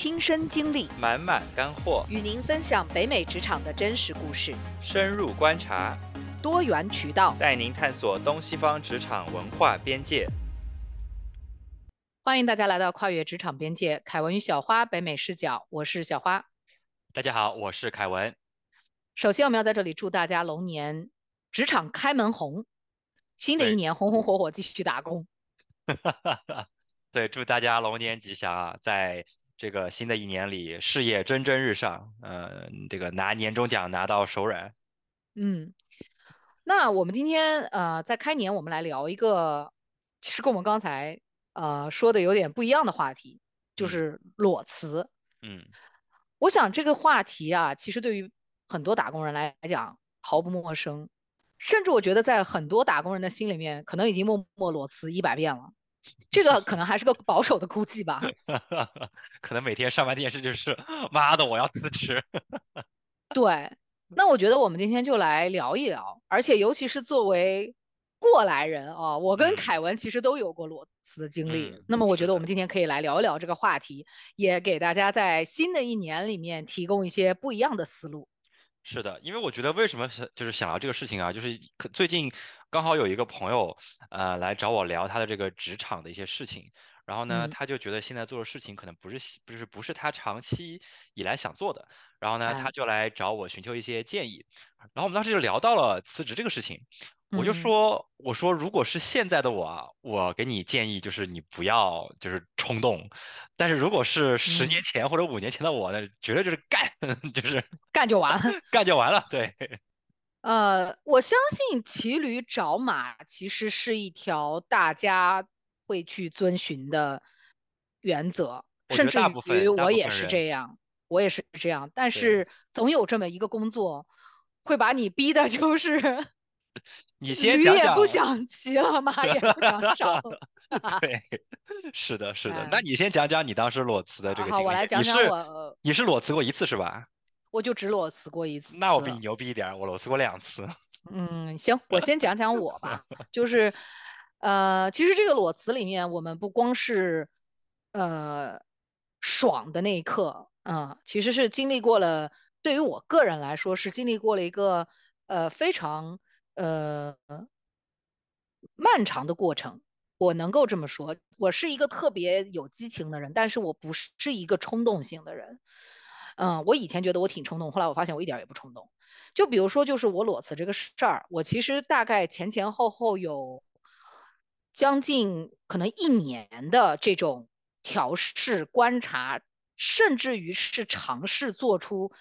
亲身经历，满满干货，与您分享北美职场的真实故事，深入观察，多元渠道，带您探索东西方职场文化边界。欢迎大家来到跨越职场边界，凯文与小花北美视角，我是小花。大家好，我是凯文。首先，我们要在这里祝大家龙年职场开门红，新的一年红红火火继续打工。对，祝大家龙年吉祥啊！在这个新的一年里，事业蒸蒸日上，呃，这个拿年终奖拿到手软。嗯，那我们今天呃，在开年，我们来聊一个，其实跟我们刚才呃说的有点不一样的话题，就是裸辞。嗯，我想这个话题啊，其实对于很多打工人来讲毫不陌生，甚至我觉得在很多打工人的心里面，可能已经默默裸辞一百遍了。这个可能还是个保守的估计吧，可能每天上完电视就是妈的，我要辞职。对，那我觉得我们今天就来聊一聊，而且尤其是作为过来人啊，我跟凯文其实都有过裸辞的经历。那么我觉得我们今天可以来聊一聊这个话题，也给大家在新的一年里面提供一些不一样的思路。是的，因为我觉得为什么就是想聊这个事情啊，就是最近刚好有一个朋友呃来找我聊他的这个职场的一些事情，然后呢他就觉得现在做的事情可能不是不是不是他长期以来想做的，然后呢他就来找我寻求一些建议，然后我们当时就聊到了辞职这个事情。我就说，我说，如果是现在的我啊，我给你建议就是你不要就是冲动，但是如果是十年前或者五年前的我呢，绝对就是干，就是干就完了，干就完了。对，呃，我相信骑驴找马其实是一条大家会去遵循的原则，甚至于我也是这样，我也是这样。但是总有这么一个工作，会把你逼的就是。你 先讲讲，不想骑了，马也不想上。对，是的，是的。那你先讲讲你当时裸辞的这个经历。我来讲讲我。你是裸辞过一次是吧？我就只裸辞过一次。那我比你牛逼一点，我裸辞过两次。嗯，行，我先讲讲我吧。就是，呃，其实这个裸辞里面，我们不光是呃爽的那一刻，嗯，其实是经历过了。对于我个人来说，是经历过了一个呃非常。呃，漫长的过程，我能够这么说。我是一个特别有激情的人，但是我不是一个冲动性的人。嗯，我以前觉得我挺冲动，后来我发现我一点也不冲动。就比如说，就是我裸辞这个事儿，我其实大概前前后后有将近可能一年的这种调试、观察，甚至于是尝试做出。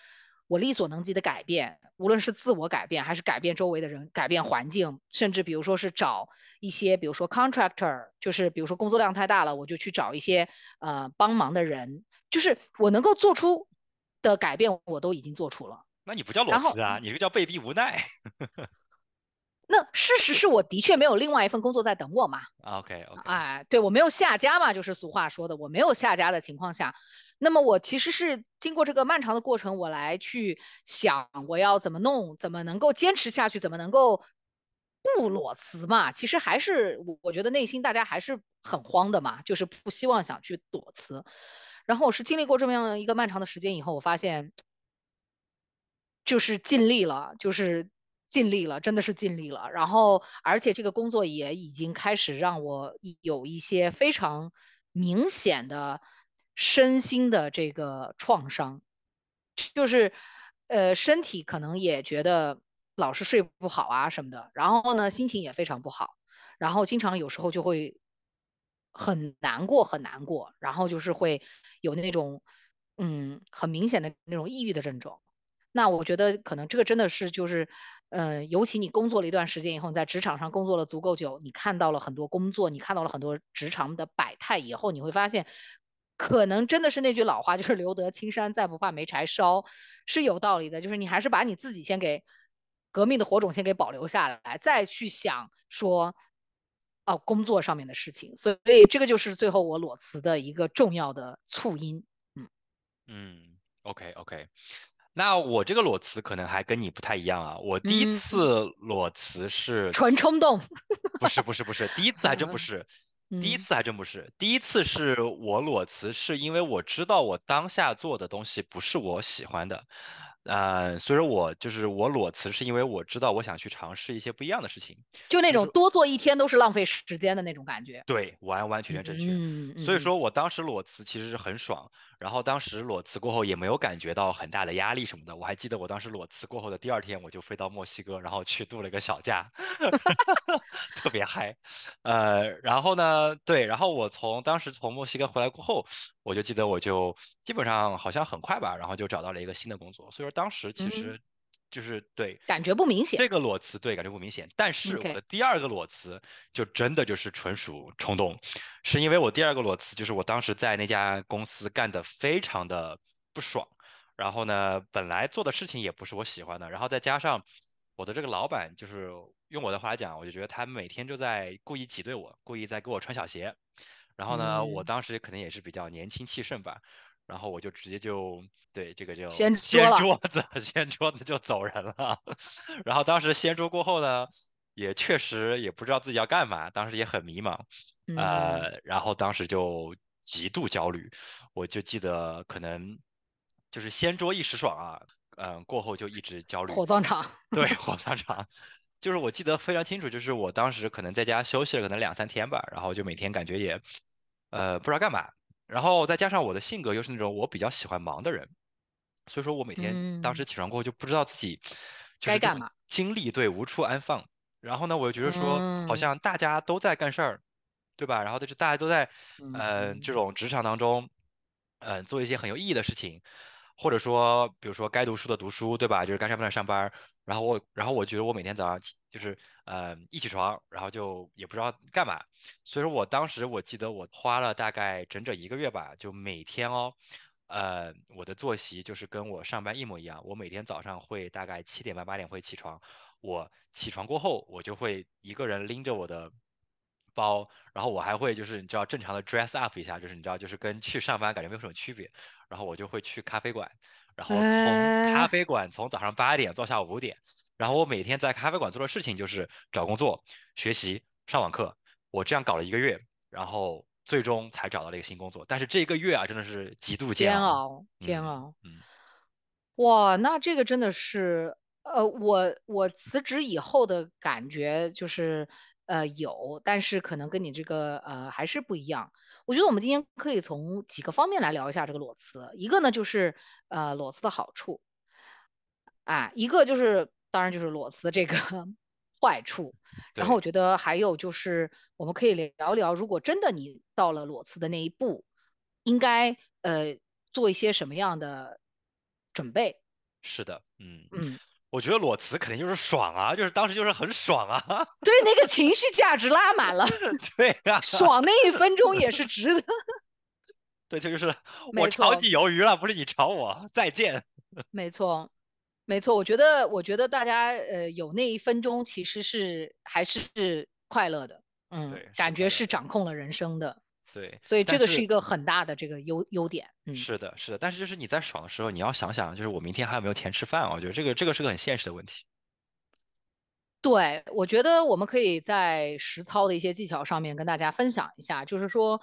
我力所能及的改变，无论是自我改变，还是改变周围的人，改变环境，甚至比如说是找一些，比如说 contractor，就是比如说工作量太大了，我就去找一些呃帮忙的人，就是我能够做出的改变，我都已经做出了。那你不叫裸辞啊，你这个叫被逼无奈。那事实是我的确没有另外一份工作在等我嘛？OK OK，哎，对我没有下家嘛，就是俗话说的，我没有下家的情况下，那么我其实是经过这个漫长的过程，我来去想我要怎么弄，怎么能够坚持下去，怎么能够不裸辞嘛？其实还是我我觉得内心大家还是很慌的嘛，就是不希望想去裸辞。然后我是经历过这么样一个漫长的时间以后，我发现就是尽力了，就是。尽力了，真的是尽力了。然后，而且这个工作也已经开始让我有一些非常明显的身心的这个创伤，就是呃，身体可能也觉得老是睡不好啊什么的。然后呢，心情也非常不好，然后经常有时候就会很难过，很难过。然后就是会有那种嗯很明显的那种抑郁的症状。那我觉得可能这个真的是就是。嗯，尤其你工作了一段时间以后，你在职场上工作了足够久，你看到了很多工作，你看到了很多职场的百态以后，你会发现，可能真的是那句老话，就是留得青山在，不怕没柴烧，是有道理的。就是你还是把你自己先给革命的火种先给保留下来，再去想说，哦，工作上面的事情。所以这个就是最后我裸辞的一个重要的促因。嗯嗯，OK OK。那我这个裸辞可能还跟你不太一样啊！我第一次裸辞是纯冲动，不是不是不是，第一次还真不是，第一嗯，次还真不是，第一次是我裸辞，是因为我知道我当下做的东西不是我喜欢的，呃，所以说我就是我裸辞是因为我知道我想去尝试一些不一样的事情，就那种多做一天都是浪费时间的那种感觉。对，完完全嗯全正确。嗯嗯嗯，所以说我当时裸辞其实是很爽，然后当时裸辞过后也没有感觉到很大的压力什么的。我还记得我当时裸辞过后的第二天，我就飞到墨西哥，然后去度了个小假，特别嗨。呃，然后呢，对，然后我从当时从墨西哥回来过后，我就记得我就基本上好像很快吧，然后就找到了一个新的工作。所以说当时其嗯，实就是对感觉不明显。这个裸辞，对，感觉不明显。但是我的第二个裸辞就真的就是纯属冲动，是因为我第二个裸辞就是我当时在那家公司干的非常的不爽，然后呢，本来做的事情也不是我喜欢的，然后再加上我的这个老板，就是用我的话来讲，我就觉得他每天就在故意挤兑我，故意在给我穿小鞋。然后呢，我嗯，当时可能也是比较年轻气盛吧，然后我就直接就对这个就掀。掀桌子，掀桌子就走人了。然后当时掀桌过后呢，也确实也不知道自己要干嘛，当时也很迷茫，嗯，呃，然后当时就极度焦虑，我就记得可能就是掀桌一时爽啊，嗯、过后就一直焦虑，火葬场。对，火葬场。就是我记得非常清楚，就是我当时可能在家休息了可能两三天吧，然后就每天感觉也，呃，不知道干嘛，然后再加上我的性格又是那种我比较喜欢忙的人，所以说我每天当时嗯，起床过后就不知道自己就是该干嘛？精力对无处安放，然后呢，我又觉得说好嗯。像大家都在干事儿，对吧？然后就是大家都在呃这嗯。种职场当中，嗯、做一些很有意义的事情，或者说比如说该读书的读书，对吧？就是该上班的上班。然后我，然后我觉得我每天早上起就是呃一起床，然后就也不知道干嘛，所以说我当时我记得我花了大概整整一个月吧，就每天哦。呃，我的作息就是跟我上班一模一样。我每天早上会大概七点半八点会起床，我起床过后，我就会一个人拎着我的包，然后我还会就是你知道正常的 dress up 一下，就是你知道就是跟去上班感觉没有什么区别。然后我就会去咖啡馆，然后从咖哎，啡馆从早上八点做下午五点，然后我每天在咖啡馆做的事情就是找工作、学习、上网课。我这样搞了一个月，然后最终才找到了一个新工作。但是这个月啊，真的是极度煎煎熬。熬，煎嗯熬。嗯，哇，那这个真的是，呃，我我辞职以后的感觉就是，呃，有，但是可能跟你这个呃还是不一样。我觉得我们今天可以从几个方面来聊一下这个裸辞。一个呢就是呃裸辞的好处，啊，一个就是当然就是裸辞这个 坏处。然后我，觉得还有就是我们可以聊聊，如果真的你到了裸辞的那一步，应该呃做一些什么样的准备。是的，嗯，嗯，我觉得裸辞肯定就是爽啊，就是当时就是很爽啊。对，那个情绪价值拉满了，对呀、爽那一分钟也是值得。对，这就是我炒你鱿鱼了，不是你炒我，再见。没错，没错。我觉得，我觉得大家呃有那一分钟其实是还是快乐的，嗯，对，感觉是。掌控了人生的，对，所以这个是一个很大的这个优优点，嗯。是的，是的，但是就是你在爽的时候，你要想想，就是我明天还有没有钱吃饭啊？我觉得这个这个是个很现实的问题。对，我觉得我们可以在实操的一些技巧上面跟大家分享一下，就是说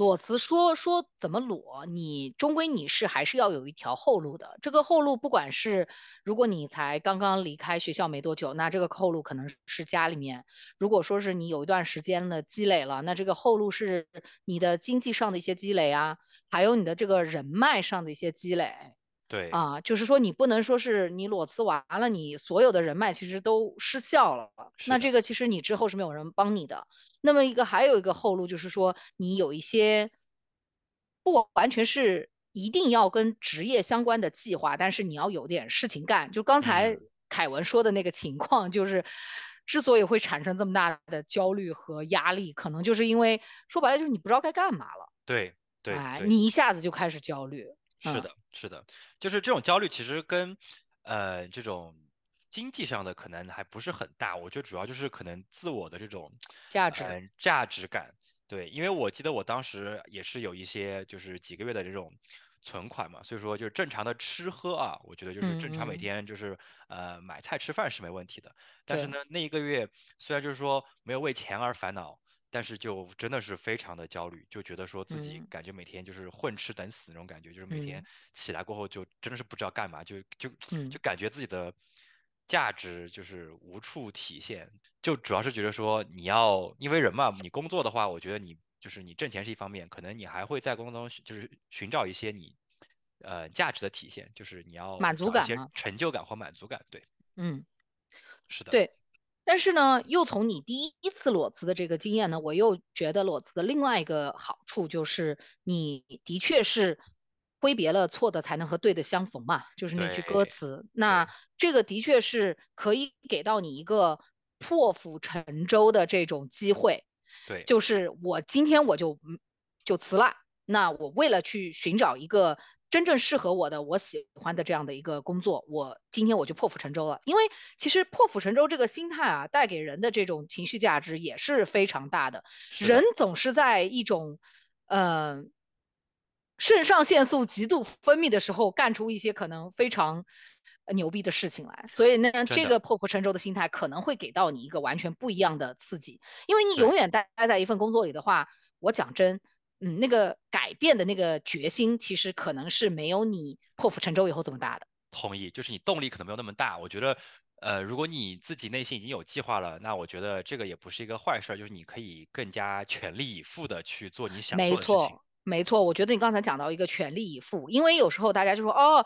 裸辞说说怎么裸，你终归你是还是要有一条后路的。这个后路，不管是如果你才刚刚离开学校没多久，那这个后路可能是家里面；如果说是你有一段时间的积累了，那这个后路是你的经济上的一些积累啊，还有你的这个人脉上的一些积累。对，啊，就是说你不能说是你裸辞完了，你所有的人脉其实都失效了，那这个其实你之后是没有人帮你的。那么一个还有一个后路就是说，你有一些不完全是一定要跟职业相关的计划，但是你要有点事情干。就刚才嗯，凯文说的那个情况，就是之所以会产生这么大的焦虑和压力，可能就是因为说白了就是你不知道该干嘛了，对对哎，你一下子就开始焦虑，嗯，是的，是的，就是这种焦虑其实跟呃这种经济上的可能还不是很大，我觉得主要就是可能自我的这种价值，呃价值感。对，因为我记得我当时也是有一些就是几个月的这种存款嘛，所以说就是正常的吃喝啊，我觉得就是正常每。天就是呃买菜吃饭是没问题的。但是，呢，那一个月虽然就是说没有为钱而烦恼，但是就真的是非常的焦虑，就觉得说自己嗯。感觉每天就是混吃等死那种感觉，就是每天。嗯起来过后就真的是不知道干嘛，就就嗯。就感觉自己的价值就是无处体现，就主要是觉得说你要因为人嘛，你工作的话，我觉得你就是你挣钱是一方面，可能你还会在工作中就是寻找一些你呃价值的体现，就是你要满足感，成就感或满足感，对，嗯。是的，对，但是呢，又从你第一次裸辞的这个经验呢，我又觉得裸辞的另外一个好处就是，你的确是挥别了错的才能和对的相逢嘛，就是那句歌词。那这个的确是可以给到你一个破釜沉舟的这种机会，对。就是我今天我就嗯就辞了。那我为了去寻找一个真正适合我的、我喜欢的这样的一个工作，我今天我就破釜沉舟了。因为其实破釜沉舟这个心态啊，带给人的这种情绪价值也是非常大的。人，总是在一种，呃，肾上腺素极度分泌的时候，干出一些可能非常呃牛逼的事情来。所以呢，这个破釜沉舟的心态可能会给到你一个完全不一样的刺激。因为你，永远待待在一份工作里的话，我讲真，嗯，那个改变的那个决心，其实可能是没有你破釜沉舟以后这么大的。同意，就是你动力可能没有那么大。我觉得，呃，如果你自己内心已经有计划了，那我觉得这个也不是一个坏事儿，就是你可以更加全力以赴的去做你想做的事情。没错，没错，我觉得你刚才讲到一个全力以赴，因为有时候大家就说哦，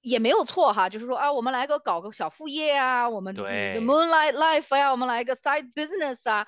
也没有错哈，就是说啊，我们来个搞个小副业啊，我们嗯对，moonlight life 呀、我们来个 side business 啊。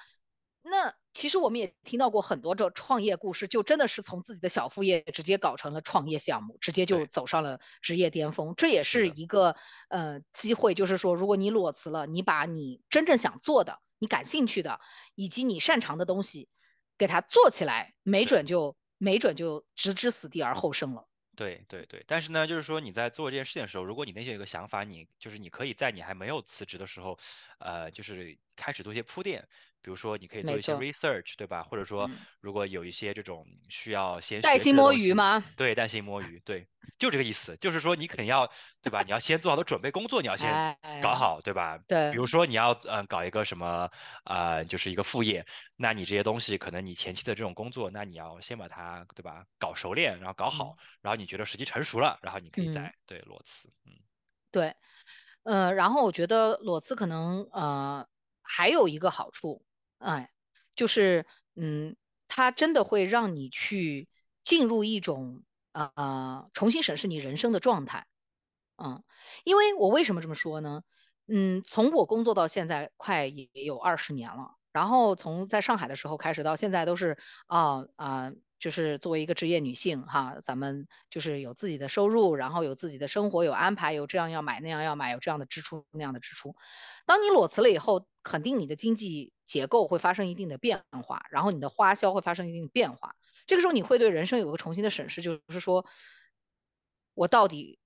那其实我们也听到过很多这创业故事，就真的是从自己的小副业直接搞成了创业项目，直接就，走上了职业巅峰。这也是一个呃机会，就是说，如果你裸辞了，你把你真正想做的、你感兴趣的以及你擅长的东西给它做起来，没。准就没准就置之死地而后生了。对对对，但是呢，就是说你在做这件事情的时候，如果你内心有一个想法，你就是你可以在你还没有辞职的时候，呃，就是开始做一些铺垫，比如说你可以做一些，research，对吧？或者说嗯，如果有一些这种需要先学带薪摸鱼吗？对，带薪摸鱼，对，就这个意思，就是说你肯定要，对吧？你要先做好的准备工作，你要先搞哎，好，对吧？对比，如说你要嗯、呃搞一个什么呃就是一个副业，那你这些东西可能你前期的这种工作，那你要先把它对吧搞熟练，然后搞嗯好。然后你觉得时机成熟了，然后你可以嗯，再对裸辞，嗯，对。呃，然后我觉得裸辞可能呃还有一个好处，哎，就是嗯，它真的会让你去进入一种呃重新审视你人生的状态，嗯，因为我为什么这么说呢？嗯，从我工作到现在快也有二十年了，然后从在上海的时候开始到现在都是啊啊、就是作为一个职业女性哈，咱们就是有自己的收入，然后有自己的生活，有安排，有这样要买那样要买，有这样的支出那样的支出。当你裸辞了以后，肯定你的经济结构会发生一定的变化，然后你的花销会发生一定的变化。这个时候你会对人生有个重新的审视，就是说我到底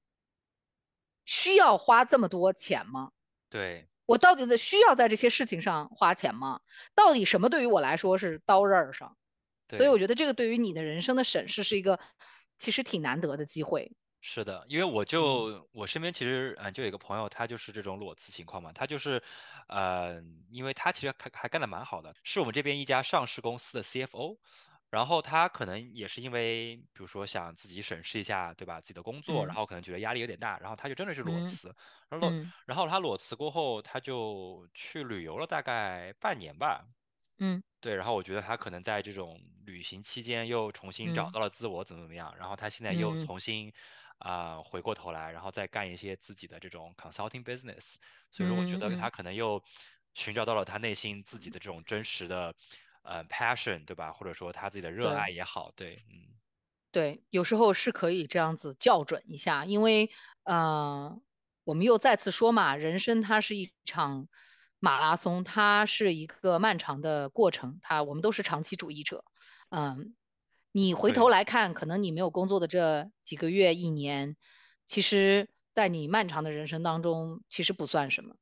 需要花这么多钱吗？对我到底在需要在这些事情上花钱吗？到底什么对于我来说是刀刃上？所以，我觉得这个对于你的人生的审视是一个其实挺难得的机会。是的，因为我嗯就我身边其实嗯就有一个朋友，他就是这种裸辞情况嘛，他就是呃，因为他其实还还干得蛮好的，是我们这边一家上市公司的 CFO，然后他可能也是因为比如说想自己审视一下，对吧，自己的工作，然嗯。后可能觉得压力有点大，然后他就真的是裸嗯辞，然后然后他裸辞过后，他就去旅游了大概半年吧。嗯。对，然后我觉得他可能在这种旅行期间又重新找嗯。到了自我，怎么怎么样，然后他现在又嗯。重新啊、回过头来，然后再干一些自己的这种 consulting business，所以说我觉得他可能又寻找到了他内心自己的这种真实的呃 passion，对吧？或者说他自己的热。爱也好，对，嗯，对，有时候是可以这样子校准一下，因为呃，我们又再次说嘛，人生它是一场马拉松，它是一个漫长的过程，它我们都是长期主义者，嗯，你回头。来看，可能你没有工作的这几个月、一年，其实在你漫长的人生当中，其实不算什么，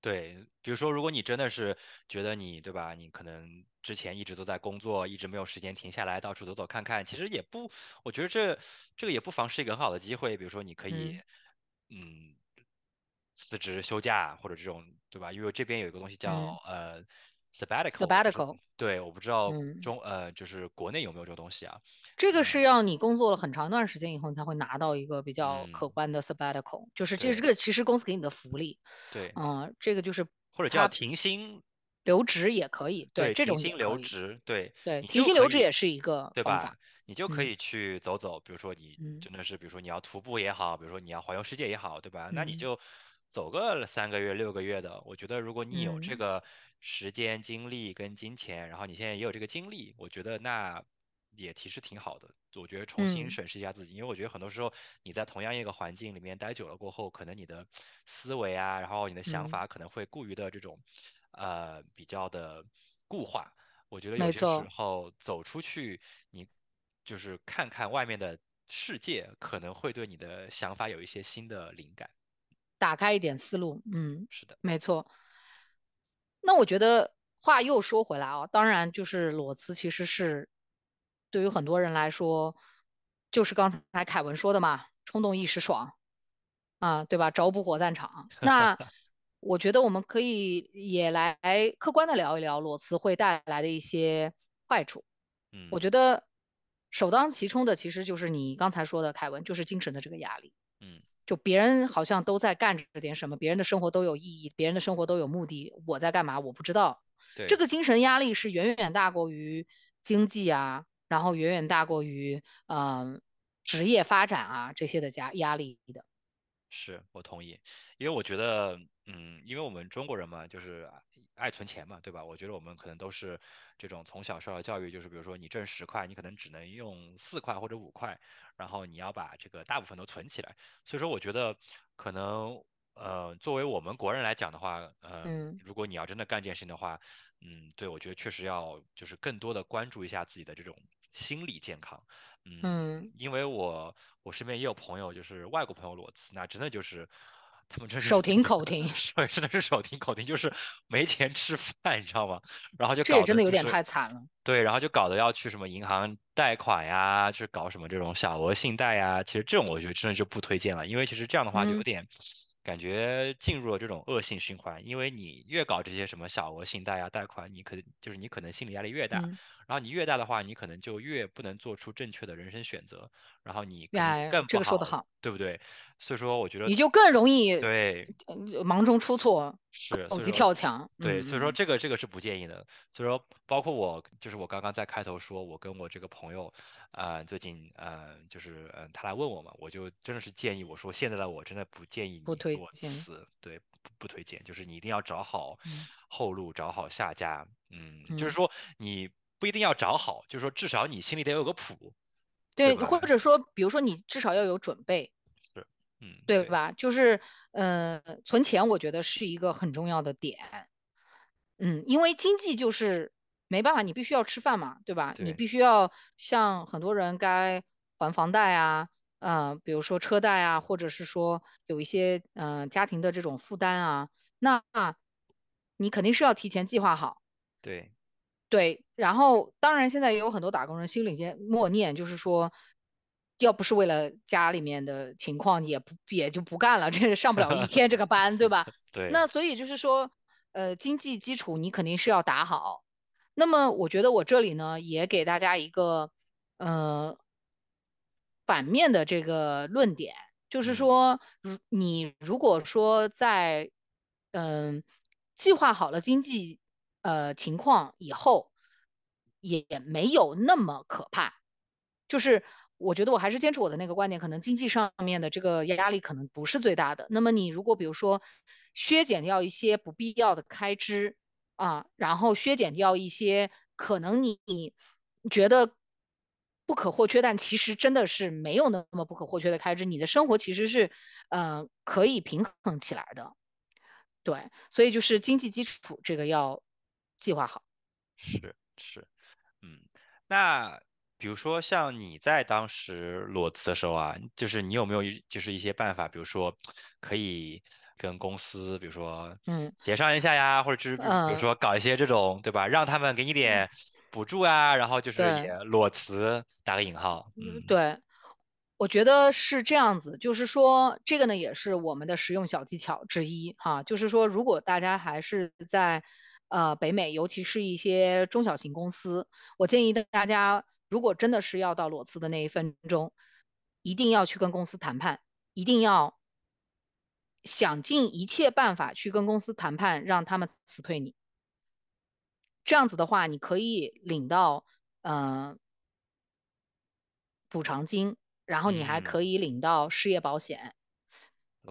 对，比如说，如果你真的是觉得你，对吧？你可能之前一直都在工作，一直没有时间停下来到处走走看看，其实也不，我觉得这这个也不妨是一个很好的机会。比如说，你可以，嗯嗯，辞职休假或者这种，对吧？因为这边有一个东西叫嗯呃 sabbatical，sabbatical，对，我不知道嗯，中呃就是国内有没有这个东西啊？这个是嗯。要你工作了很长一段时间以后，你才会拿到一个比较可嗯，观的 sabbatical，就是这这个其实公司给你的福利，对，嗯，这个就是或者叫停薪，留职也可以，对，对，这停薪种也可以，留职，对。对，停薪留职也是一个对吧？你就可嗯以去走走，比如说你嗯。真的是，比如说你要徒步也好，比如说你要环游世界也好，对吧？那你嗯。就走个三个月、六个月的。我觉得如果你有这嗯个时间、精力跟金钱，然后你现在也有这个精力，我觉得那也其实挺好的。我觉得重新嗯审视一下自己，因为我觉得很多时候你在同样一个环境里面待久了过后，可能你的思维啊，然后你的想嗯，法可能会过于的这种呃比较的固化。我觉得有些时，候走出去，你就是看看外面的世界，可能会对你的想法有一些新的灵感。打开一点思路，嗯，是的，没错。那我觉得话又说回来啊，当然就是裸辞其实是对于很多人来说，就是刚才凯文说的嘛，冲动一时爽啊，对吧？着不火葬场。那 我觉得我们可以也来客观的聊一聊裸辞会带来的一些坏处。嗯我觉得首当其冲的其实就是你刚才说的，凯文，就是精神的这个压力。嗯，就别人好像都在干着点什么，别人的生活都有意义，别人的生活都有目的，我在干嘛我不知道。这，个精神压力是远远大过于经济啊，然后远远大过于嗯、呃职业发展啊这些的加压力的。是我同意，因为我觉得，嗯，因为我们中国人嘛，就是爱存钱嘛，对吧？我觉得我们可能都是这种从小受到教育，就是比如说你挣十块，你可能只能用四块或者五块，然后你要把这个大部分都存起来。所以说，我觉得可能，呃，作为我们国人来讲的话，呃、嗯如果你要真的干这件事情的话，嗯，对，我觉得确实要就是更多的关注一下自己的这种心理健康。嗯，嗯，因为我我身边也有朋友，就是外国朋友裸辞，那真的就是他们真是手停口停，手真的是手停口停，就是没钱吃饭，你知道吗？然后就这也搞真的有点太惨了。对，然后就搞得要去什么银行贷款呀，去搞什么这种小额信贷呀。其实这种我觉得真的就不推荐了，因为其实这样的话就有嗯点感觉进入了这种恶性循环。因为你越搞这些什么小额信贷呀、贷款，你可就是你可能心理压力越大，嗯，然后你越大的话，你可能就越不能做出正确的人生选择，然后你更不好，个说得好，对不对？所以说，我觉得你就更容易对。呃忙中出错，是，狗急跳墙。对，所以说嗯嗯这个这个是不建议的。所以说，包括我，就是我刚刚在开头说，我跟我这个朋友，呃，最近呃，就是呃，他来问我嘛，我就真的是建议我说，现在的我真的不建议你裸推荐。辞，对，不不推荐，就是你一定要找好嗯后路，找好下家。嗯，就是嗯。说你不一定要找好，就是说至少你心里得有个谱，对对，或？者说，比如说你至少要有准备，是，嗯，对对吧？就是，呃，存钱，我觉得是一个很重要的点。嗯，因为经济就是没办法，你必须要吃饭嘛，对吧？你必须要像很多人该还房贷啊，呃，比如说车贷啊，或者是说有一些呃家庭的这种负担啊，那你肯定是要提前计划好。对对，然后当然现在也有很多打工人心里间默念，就是说，要不是为了家里面的情况，也不也就不干了，这上不了一 天这个班，对吧？对，那所以就是说，呃，经济基础你肯定是要打好。那么我觉得我这里呢，也给大家一个呃反面的这个论点，就是嗯说，如你如果说在嗯、计划好了经济呃情况以后，也没有那么可怕。就是我觉得我还是坚持我的那个观点，可能经济上面的这个压力可能不是最大的。那么你如果比如说削减掉一些不必要的开支啊，然后削减掉一些可能你觉得不可或缺，但其实真的是没有那么不可或缺的开支，你的生活其实是呃可以平衡起来的。对，所以就是经济基础这个要计划好。是是。嗯，那比如说像你在当时裸辞的时候啊，就是你有没有一就是一些办法，比如说可以跟公司，比如说嗯协商一下呀，或者就是比比如呃说搞一些这种，对吧？让他们给你点补助啊，然后就是也。裸辞打个引号，嗯对，我觉得是这样子，就是说这个呢也是我们的实用小技巧之一哈，就是说如果大家还是在呃北美，尤其是一些中小型公司，我建议大家，如果真的是要到裸辞的那一分钟，一定要去跟公司谈判，一定要想尽一切办法去跟公司谈判，让他们辞退你。这样子的话，你可以领到呃补偿金，然后你还可以领到失业保险。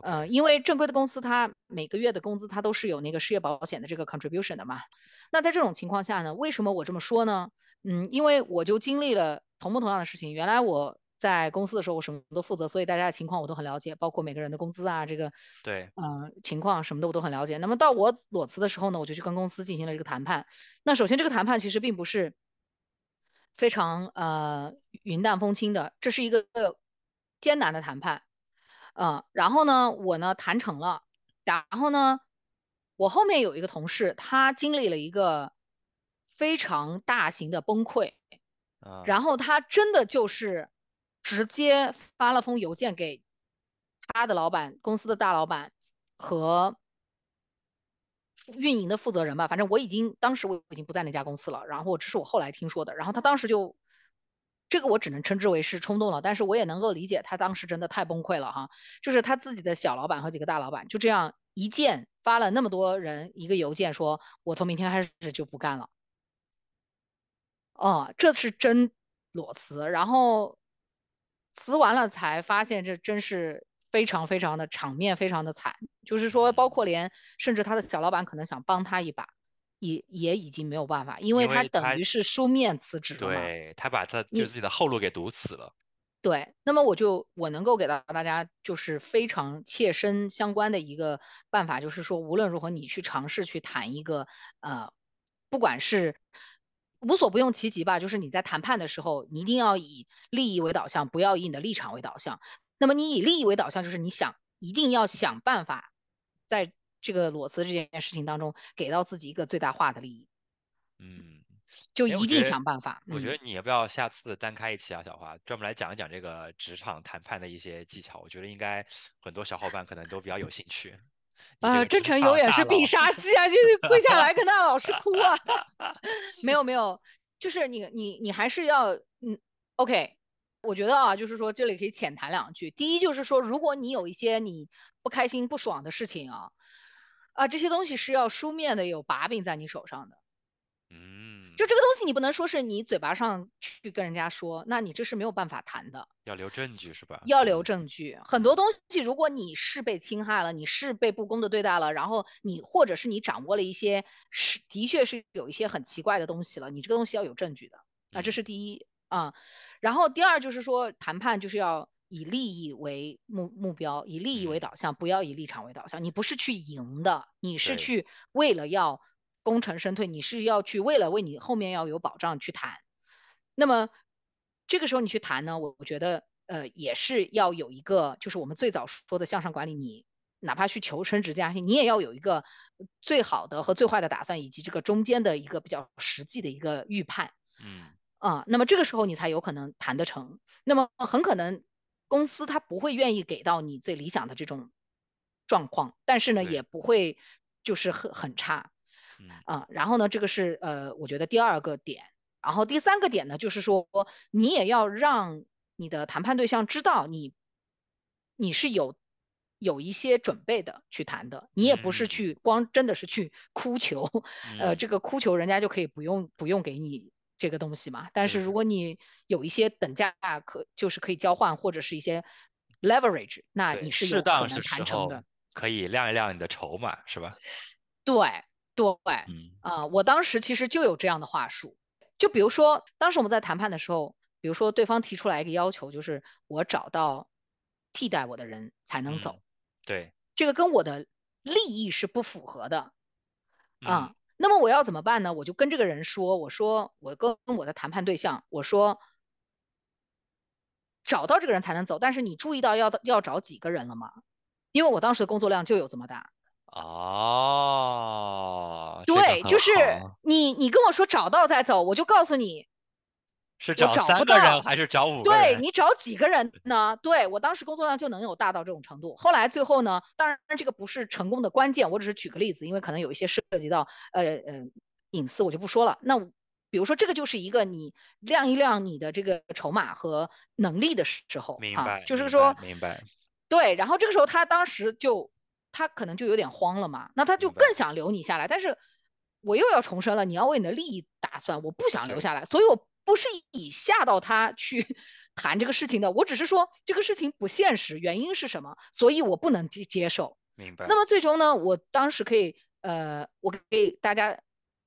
呃，因为正规的公司，它每个月的工资它都是有那个失业保险的这个 contribution 的嘛。那在这种情况下呢，为什么我这么说呢？嗯，因为我就经历了同不同样的事情。原来我在公司的时候，我什么都负责，所以大家的情况我都很了解，包括每个人的工资啊，这个对，嗯，情况什么的我都很了解。那么到我裸辞的时候呢，我就去跟公司进行了这个谈判。那首先这个谈判其实并不是非常呃云淡风轻的，这是一个艰难的谈判。嗯，然后呢，我呢谈成了，然后呢，我后面有一个同事，他经历了一个非常大型的崩溃，然后他真的就是直接发了封邮件给他的老板、公司的大老板和运营的负责人吧，反正我已经当时我已经不在那家公司了，然后这是我后来听说的，然后他当时就。这个我只能称之为是冲动了，但是我也能够理解他当时真的太崩溃了哈，就是他自己的小老板和几个大老板就这样一键发了那么多人一个邮件，说我从明天开始就不干了。哦，这是真裸辞，然后辞完了才发现这真是非常非常的场面非常的惨，就是说包括连甚至他的小老板可能想帮他一把。也也已经没有办法，因为他等于是书面辞职了嘛。对他把他就自己的后路给堵死了。对，那么我就我能够给到大家就是非常切身相关的一个办法，就是说无论如何你去尝试去谈一个呃，不管是无所不用其极吧，就是你在谈判的时候，你一定要以利益为导向，不要以你的立场为导向。那么你以利益为导向，就是你想一定要想办法在。这个裸辞这件事情当中，给到自己一个最大化的利益，嗯，就一定想办法。我觉得你要不要下次单开一期啊，小花，专门来讲一讲这个职场谈判的一些技巧？我觉得应该很多小伙伴可能都比较有兴趣。啊，真诚永远是必杀技啊！就是跪下来跟那老师哭啊。没有没有，就是你你你还是要嗯，OK。我觉得啊，就是说这里可以浅谈两句。第一就是说，如果你有一些你不开心不爽的事情啊。啊，这些东西是要书面的，有把柄在你手上的。嗯，就这个东西，你不能说是你嘴巴上去跟人家说，那你这是没有办法谈的。要留证据是吧？要留证据。很多东西，如果你是被侵害了，你是被不公的对待了，然后你或者是你掌握了一些是的确是有一些很奇怪的东西了，你这个东西要有证据的。啊，这是第一啊。然后第二就是说，谈判就是要。以利益为目目标，以利益为导向，不要以立场为导向。你不是去赢的，你是去为了要功成身退，你是要去为了为你后面要有保障去谈。那么这个时候你去谈呢，我我觉得呃也是要有一个，就是我们最早说的向上管理，你哪怕去求升职加薪，你也要有一个最好的和最坏的打算，以及这个中间的一个比较实际的一个预判。嗯啊，那么这个时候你才有可能谈得成。那么很可能。公司他不会愿意给到你最理想的这种状况，但是呢，也不会就是很很差，啊，然后呢，这个是呃，我觉得第二个点，然后第三个点呢，就是说你也要让你的谈判对象知道你你是有有一些准备的去谈的，你也不是去光真的是去哭求，呃，这个哭求人家就可以不用不用给你。这个东西嘛，但是如果你有一些等价可就是可以交换或者是一些 leverage，那你是有可能谈成的，可以亮一亮你的筹码，是吧？对对，嗯。啊，我当时其实就有这样的话术，就比如说当时我们在谈判的时候，比如说对方提出来一个要求，就是我找到替代我的人才能走，对，这个跟我的利益是不符合的，啊。那么我要怎么办呢？我就跟这个人说，我说我跟我的谈判对象，我说找到这个人才能走，但是你注意到要要找几个人了吗？因为我当时的工作量就有这么大。哦，对，就是你你跟我说找到再走，我就告诉你，是找找三个人还是找五个人？对你找几个人呢？对我当时工作量就能有大到这种程度。后来最后呢，当然这个不是成功的关键，我只是举个例子，因为可能有一些涉及到呃呃隐私，我就不说了。那比如说这个就是一个你亮一亮你的这个筹码和能力的时候，明白？就是说明白。对，然后这个时候他当时就他可能就有点慌了嘛，那他就更想留你下来，但是我又要重申了，你要为你的利益打算，我不想留下来，所以我。不是以吓到他去 谈这个事情的，我只是说这个事情不现实，原因是什么，所以我不能接接受。明白。那么最终呢，我当时可以，呃，我给大家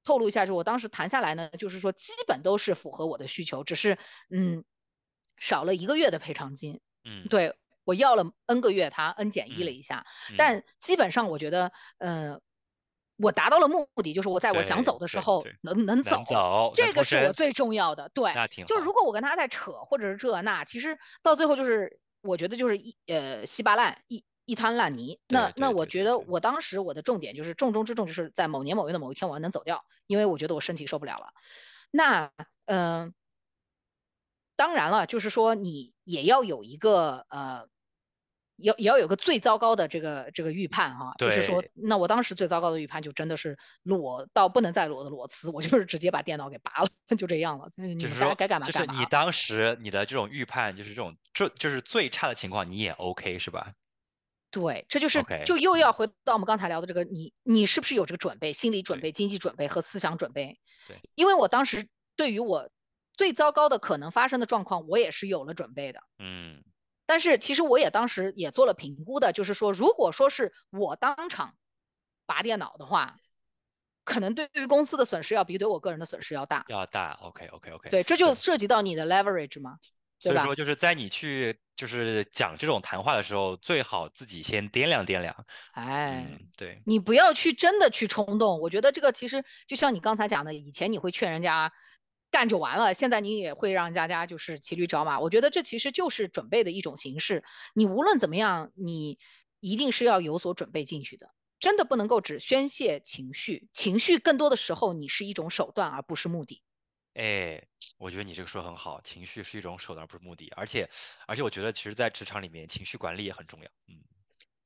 透露一下，就我当时谈下来呢，就是说基本都是符合我的需求，只是嗯少了一个月的赔偿金。嗯，对我要了 N 个月，他 N 减一了一下，但基本上我觉得，呃。我达到了目的，就是我在我想走的时候能能走，这个是我最重要的。对，就如果我跟他在扯，或者是这那，其实到最后就是我觉得就是一呃稀巴烂一一滩烂泥。那那我觉得我当时我的重点就是重中之重，就是在某年某月的某一天我能走掉，因为我觉得我身体受不了了。那嗯，当然了，就是说你也要有一个呃。要也要有个最糟糕的这个这个预判哈，就是说，那我当时最糟糕的预判就真的是裸到不能再裸的裸辞，我就是直接把电脑给拔了，就这样了。就是说，该干嘛干嘛。就是你当时你的这种预判，就是这种最就是最差的情况，你也 OK 是吧？对，这就是就又要回到我们刚才聊的这个，你你是不是有这个准备，心理准备、经济准备和思想准备？对，因为我当时对于我最糟糕的可能发生的状况，我也是有了准备的。嗯。但是其实我也当时也做了评估的，就是说，如果说是我当场拔电脑的话，可能对于公司的损失要比对我个人的损失要大。要大，OK OK OK。对，这就涉及到你的 leverage 嘛，所以说就是在你去就是讲这种谈话的时候，最好自己先掂量掂量。哎，对，你不要去真的去冲动。我觉得这个其实就像你刚才讲的，以前你会劝人家。干就完了，现在你也会让大家就是骑驴找马，我觉得这其实就是准备的一种形式。你无论怎么样，你一定是要有所准备进去的，真的不能够只宣泄情绪，情绪更多的时候你是一种手段而不是目的。哎，我觉得你这个说很好，情绪是一种手段而不是目的，而且而且我觉得其实在职场里面情绪管理也很重要。嗯，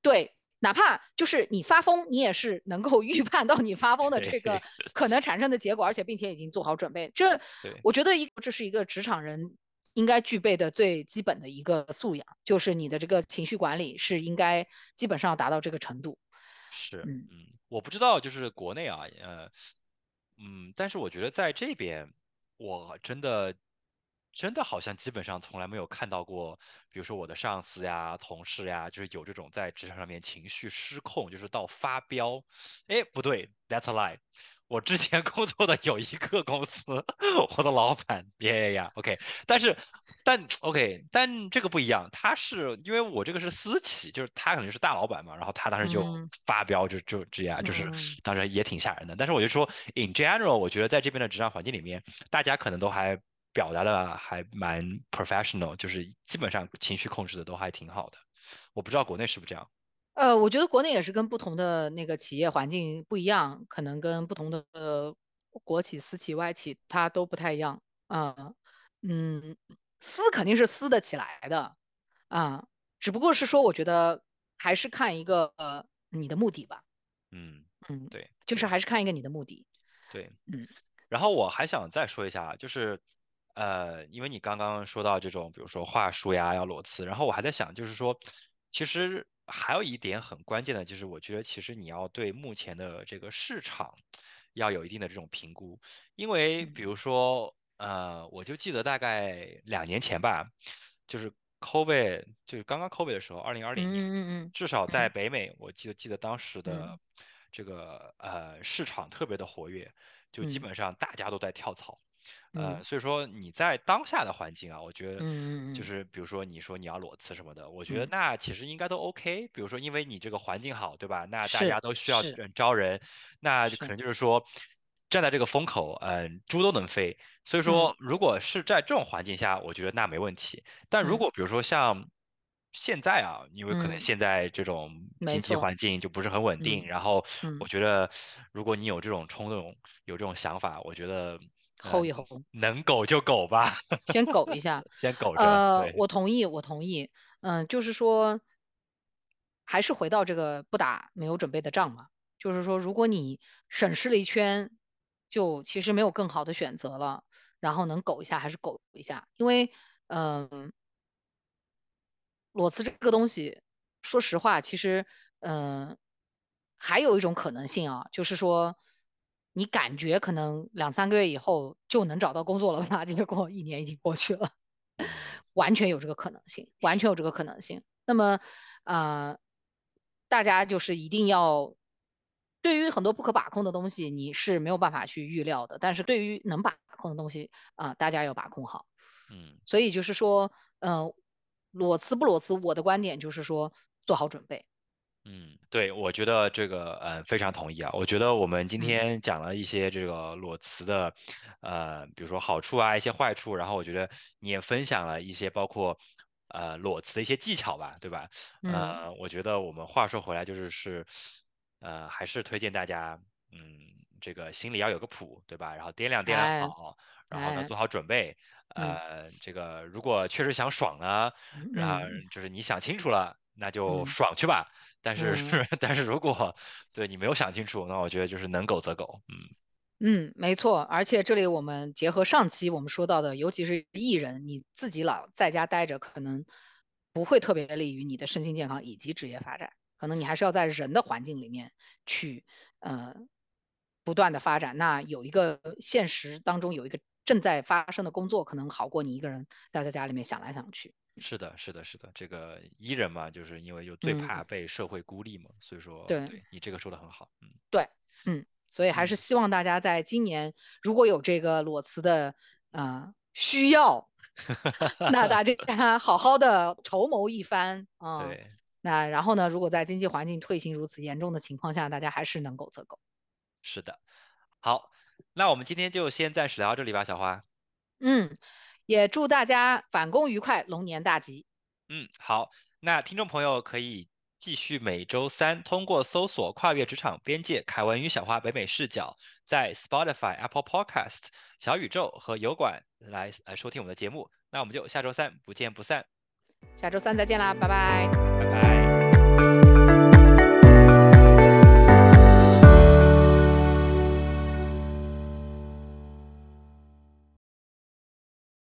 对。哪怕就是你发疯，你也是能够 预判到你发疯的这个 可能产生的结果，而且并且已经做好准备。这我觉得一这是一个职场人应该具备的最基本的一个素养，就是你的这个情绪管理是应该基本上要达到这个程度。是，嗯，我不知道就是国内啊，呃，嗯，但是我觉得在这边我真的。真的好像基本上从来没有看到过，比如说我的上司呀、同事呀，就是有这种在职场上面情绪失控，就是到发飙。哎，不对，That's a lie。我之前 工作的有一个公司，我的老板，呀呀呀，OK。但是，但 OK，但这个不一样，他是因为我这个是私企，就是他可能是大老板嘛，然后他当时就发飙，就就这样，就是当时也挺吓人的。但是我就说，in general，我觉得在这边的职场环境里面，大家可能都还。表达的还蛮 professional，就是基本上情绪控制的都还挺好的。我不知道国内是不是这样。呃，我觉得国内也是跟不同的那个企业环境不一样，可能跟不同的国企、私企、外企它都不太一样。啊，嗯，撕肯定是撕得起来的，啊，只不过是说，我觉得还是看一个呃你的目的吧。嗯嗯，对，就是还是看一个你的目的。对，嗯。然后我还想再说一下，就是。呃，因为你刚刚说到这种，比如说话术呀，要裸辞，然后我还在想，就是说，其实还有一点很关键的，就是我觉得其实你要对目前的这个市场要有一定的这种评估，因为比如说，呃，我就记得大概两年前吧，就是 COVID，就是刚刚 COVID 的时候，二零二零年，嗯嗯嗯，至少在。北美，我记得记得当时的这个呃市场特别的活跃，就基本上大家都在跳槽。呃，所以说你在当下的环境啊，我觉得，就是比如说你说你要裸辞什么的，我觉得那其实应该都 OK。比如说因为你这个环境好，对吧？那大家都需要招人，那可能就是说站在这个风口，嗯，猪都能飞。所以说，如果是在这种环境下，我觉得那没问题。但如果比如说像现在啊，因为可能现在这种经济环境就不是很稳定，然后我觉得如果你有这种冲动，有这种想法，我觉得。吼一吼，能苟就苟吧，先苟一下，先苟着。呃，我同意，我同意。嗯，就是说，还是回到这个不打没有准备的仗嘛。就是说，如果你审视了一圈，就其实没有更好的选择了，然后能苟一下还是苟一下，因为，嗯，裸辞这个东西，说实话，其实，嗯，还有一种可能性啊，就是说。你感觉可能两三个月以后就能找到工作了吧？结果一年已经过去了，完全有这个可能性，完全有这个可能性。那么，呃，大家就是一定要，对于很多不可把控的东西，你是没有办法去预料的。但是对于能把控的东西啊，大家要把控好。嗯，所以就是说，嗯，裸辞不裸辞，我的观点就是说，做好准备。嗯，对，我觉得这个呃非常同意啊。我觉得我们今天讲了一些这个裸辞的，呃，比如说好处啊，一些坏处，然后我觉得你也分享了一些包括呃裸辞的一些技巧吧，对吧？呃，我觉得我们话说回来就是是，呃，还是推荐大家，嗯，这个心里要有个谱，对吧？然后掂量掂量好，然后呢做好准备。呃，这个如果确实想爽呢，然后就是你想清楚了。那就爽去吧，但是是，但是如果对你没有想清楚，那我觉得就是能苟则苟，嗯。嗯，没错，而且这里我们结合上期我们说到的，尤其是艺人，你自己老在家待着，可能不会特别利于你的身心健康以及职业发展，可能你还是要在人的环境里面去，呃，不断的发展。那有一个现实当中有一个正在发生的工作，可能好过你一个人待在家里面想来想去。是的，是的，是的，这个伊人嘛，就是因为就最怕被社会孤立嘛，所以说，对。你这个说的很好，嗯，对，嗯，所以还是希望大家在今年如果有这个裸辞的啊需要 那大家 好好的筹谋一番啊，对，那然后呢，如果在经济环境退行如此严重的情况下，大家还是能够择购。是的，好，那我们今天就先暂时聊到这里吧，小花，嗯。也祝大家返工愉快，龙年大吉。嗯，好，那听众朋友可以继续每周三通过搜索“跨越职场边界”凯文与小花北美视角，在 Spotify、Apple Podcast、小宇宙和油管来来收听我们的节目。那我们就下周三不见不散。下周三再见啦，拜拜，拜拜。